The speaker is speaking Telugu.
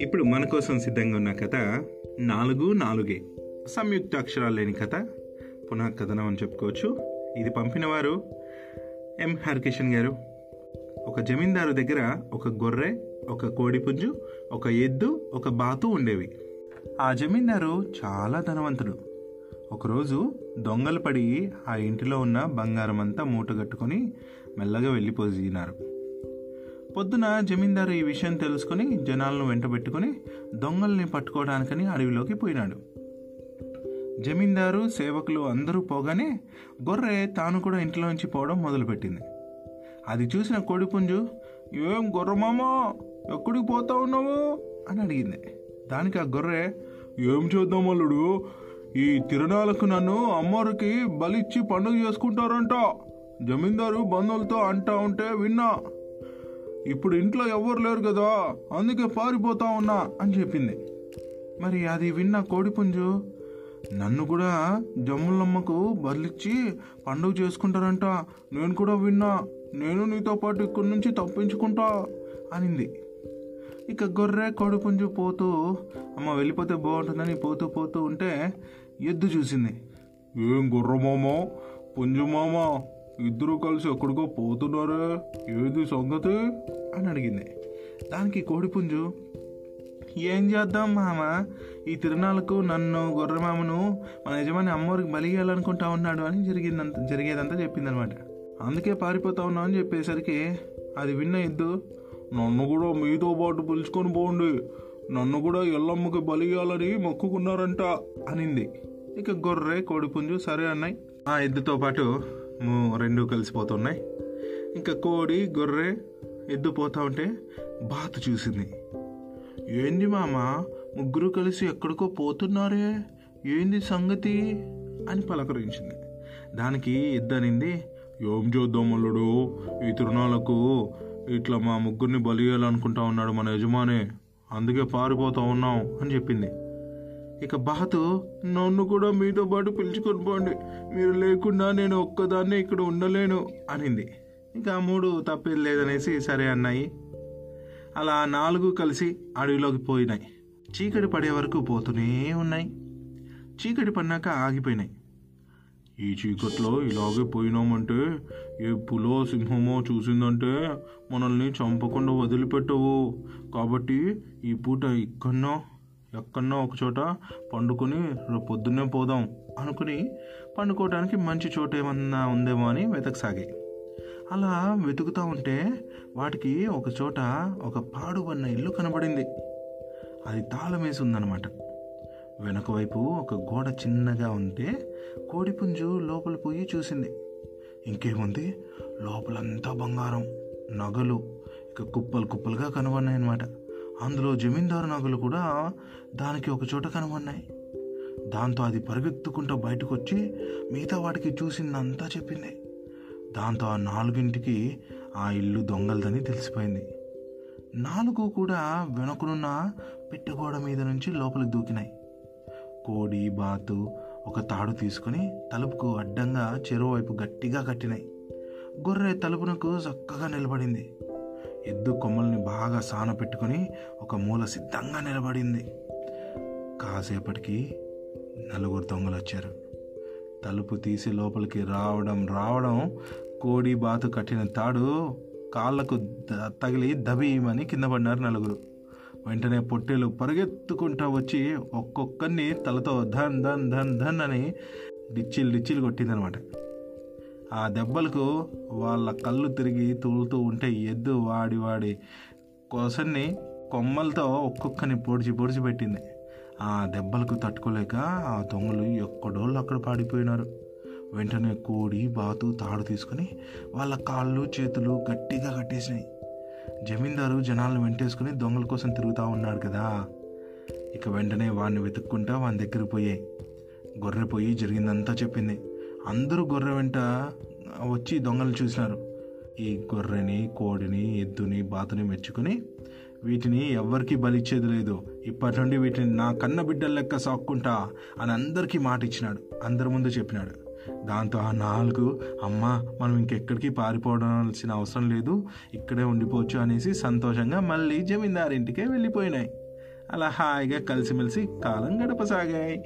ఇప్పుడు మన కోసం సిద్ధంగా ఉన్న కథ నాలుగు నాలుగే. సంయుక్త అక్షరాలు లేని కథ. పునః కథనం అని చెప్పుకోవచ్చు. ఇది పంపినవారు ఎం హరికిషన్ గారు. ఒక జమీందారు దగ్గర ఒక గొర్రె ఒక కోడిపుంజు ఒక ఎద్దు ఒక బాతు ఉండేవి. ఆ జమీందారు చాలా ధనవంతుడు. ఒకరోజు దొంగలు పడి ఆ ఇంటిలో ఉన్న బంగారం అంతా మూటగట్టుకొని మెల్లగా వెళ్ళిపోయినారు పొద్దున జమీందారు ఈ విషయం తెలుసుకుని జనాలను వెంటబెట్టుకుని దొంగల్ని పట్టుకోవడానికని అడవిలోకి పోయినాడు. జమీందారు సేవకులు అందరూ పోగానే గొర్రె తాను కూడా ఇంట్లోంచి పోవడం మొదలుపెట్టింది. అది చూసిన కోడిపుంజు ఏం గొర్రమామా ఎక్కడికి పోతా ఉన్నావు? అని అడిగింది. దానికి ఆ గొర్రె ఏం చూద్దాం అల్లుడు ఈ తిరణాలకు నన్ను అమ్మవారికి బలిచ్చి పండుగ చేసుకుంటారంట. జమీందారు బంధువులతో అంటా ఉంటే విన్నా. ఇప్పుడు ఇంట్లో ఎవ్వరు లేరు కదా అందుకే పారిపోతా ఉన్నా అని చెప్పింది. మరి అది విన్న కోడిపుంజు నన్ను కూడా జమ్ములమ్మకు బదిలిచ్చి పండుగ చేసుకుంటారంట నేను కూడా విన్నా నేను నీతో పాటు ఇక్కడి నుంచి తప్పించుకుంటా అనింది. ఇక గొర్రె కోడిపుంజు పోతూ అమ్మ వెళ్ళిపోతే బాగుంటుందని పోతూ పోతూ ఉంటే ఎద్దు చూసింది. ఏం గుర్రమామ పుంజు మామ? ఇద్దరు కలిసి ఎక్కడికో పోతున్నారే? ఏది సంగతి? అని అడిగింది. దానికి కోడిపుంజు ఏం చేద్దాం మామ? ఈ తిరునాళ్ళకు నన్ను గొర్రెమామను మన యజమాని అమ్మవారికి బలి ఇవ్వాలనుకుంటా ఉన్నాడు అని జరిగిందంత జరిగేదంతా చెప్పిందనమాట. అందుకే పారిపోతా ఉన్నాం అని చెప్పేసరికి అది విన్న ఎద్దు నన్ను కూడా మీతో పాటు పిలుచుకొని పోండి. నన్ను కూడా ఎల్లమ్మకి బలి ఇవ్వాలని మొక్కుకున్నారంట అనింది. ఇక గొర్రె కోడిపుంజు సరే అన్నాయి. ఆ ఎద్దుతో పాటు రెండు కలిసిపోతున్నాయి. ఇంకా కోడి గొర్రె ఎద్దు పోతా ఉంటే బాతు చూసింది. ఏంది మామ ముగ్గురు కలిసి ఎక్కడికో పోతున్నారే? ఏంది సంగతి? అని పలకరించింది. దానికి ఇద్దనింది ఏం చేద్దాం అల్లుడు? ఈ తిరునాళ్ళకు ఇట్లా మా ముగ్గురిని బలి ఉన్నాడు మన యజమాని. అందుకే పారిపోతా ఉన్నాం అని చెప్పింది. ఇక బాతు నన్ను కూడా మీతో పాటు పిలుచుకొని పోండి. మీరు లేకుండా నేను ఒక్కదాన్నే ఇక్కడ ఉండలేను అనింది. ఇంకా మూడు తప్పేది లేదనేసి సరే అన్నాయి. అలా నాలుగు కలిసి అడవిలోకి పోయినాయి. చీకటి పడే వరకు పోతూనే ఉన్నాయి. చీకటి పడినాక ఆగిపోయినాయి. ఈ చీకట్లో ఇలాగే పోయినామంటే ఏ పులో సింహమో చూసిందంటే మనల్ని చంపకుండా వదిలిపెట్టవు. కాబట్టి ఈ పూట ఇక్కడనో ఎక్కడో ఒక చోట పండుకొని పొద్దున్నే పోదాం అనుకుని పండుకోవడానికి మంచి చోట ఏమన్నా ఉందేమో అని వెతకసాగాయి అలా వెతుకుతూ ఉంటే వాటికి ఒక చోట ఒక పాడుబడిన ఇల్లు కనబడింది. అది తాళం వేసి ఉందన్నమాట వెనక వైపు ఒక గోడ చిన్నగా ఉంటే కోడిపుంజు లోపల పోయి చూసింది. ఇంకేముంది? లోపలంతా బంగారం నగలు ఇక కుప్పలు కుప్పలుగా కనబడినాయన్నమాట. అన్నమాట అందులో జమీందారు నగలు కూడా దానికి ఒక చోట కనబడినాయి దాంతో అది పరిగెత్తుకుంటూ బయటకు వచ్చి మిగతా వాటికి చూసిందంతా చెప్పింది. దాంతో ఆ నాలుగింటికి ఆ ఇల్లు దొంగలదని తెలిసిపోయింది. నాలుగు కూడా వెనకనున్న పెట్టగోడ మీద నుంచి లోపలికి దూకినాయి. కోడి బాతు ఒక తాడు తీసుకుని తలుపుకు అడ్డంగా చెరువు వైపు గట్టిగా కట్టినాయి. గొర్రె తలుపునకు చక్కగా నిలబడింది. ఎద్దు కొమ్మల్ని బాగా సాన పెట్టుకొని ఒక మూల సిద్ధంగా నిలబడింది. కాసేపటికి నలుగురు దొంగలు వచ్చారు. తలుపు తీసి లోపలికి రావడం రావడం కోడి బాతు కట్టిన తాడు కాళ్ళకు తగిలి దబీమని కింద పడినారు నలుగురు. వెంటనే పొట్టేలు పరిగెత్తుకుంటా వచ్చి ఒక్కొక్కరిని తలతో ధన్ ధన్ ధన్ ధన్ అని డిచ్చిలు డిచ్చిలు కొట్టిందనమాట. ఆ దెబ్బలకు వాళ్ళ కళ్ళు తిరిగి తూలుతూ ఉంటే ఎద్దు వాడి వాడి కోసన్ని కొమ్మలతో ఒక్కొక్కని పొడిచి పొడిచి పెట్టింది. ఆ దెబ్బలకు తట్టుకోలేక ఆ దొంగలు ఎక్కడోళ్ళు అక్కడ పాడిపోయినారు. వెంటనే కోడి బాతు తాడు తీసుకుని వాళ్ళ కాళ్ళు చేతులు గట్టిగా కట్టేసినాయి. జమీందారు జనాలను వెంటేసుకుని దొంగల కోసం తిరుగుతూ ఉన్నాడు కదా. ఇక వెంటనే వాడిని వెతుక్కుంటా వాని దగ్గరికి పోయాయి. గొర్రె పోయి జరిగిందంతా చెప్పింది. అందరూ గొర్రె వెంట వచ్చి దొంగలు చూసినారు. ఈ గొర్రెని కోడిని ఎద్దుని బాతుని మెచ్చుకొని వీటిని ఎవ్వరికీ బలిచ్చేది లేదు. ఇప్పటి నుండి వీటిని నా కన్న బిడ్డల లెక్క సాక్కుంటా అని అందరికీ మాట ఇచ్చినాడు అందరి ముందు చెప్పినాడు. దాంతో ఆ నాలుగు అమ్మ మనం ఇంకెక్కడికి పారిపోవాల్సిన అవసరం లేదు ఇక్కడే ఉండిపోవచ్చు అనేసి సంతోషంగా మళ్ళీ జమీందారింటికే వెళ్ళిపోయినాయి. అలా హాయిగా కలిసిమెలిసి కాలం గడపసాగాయి.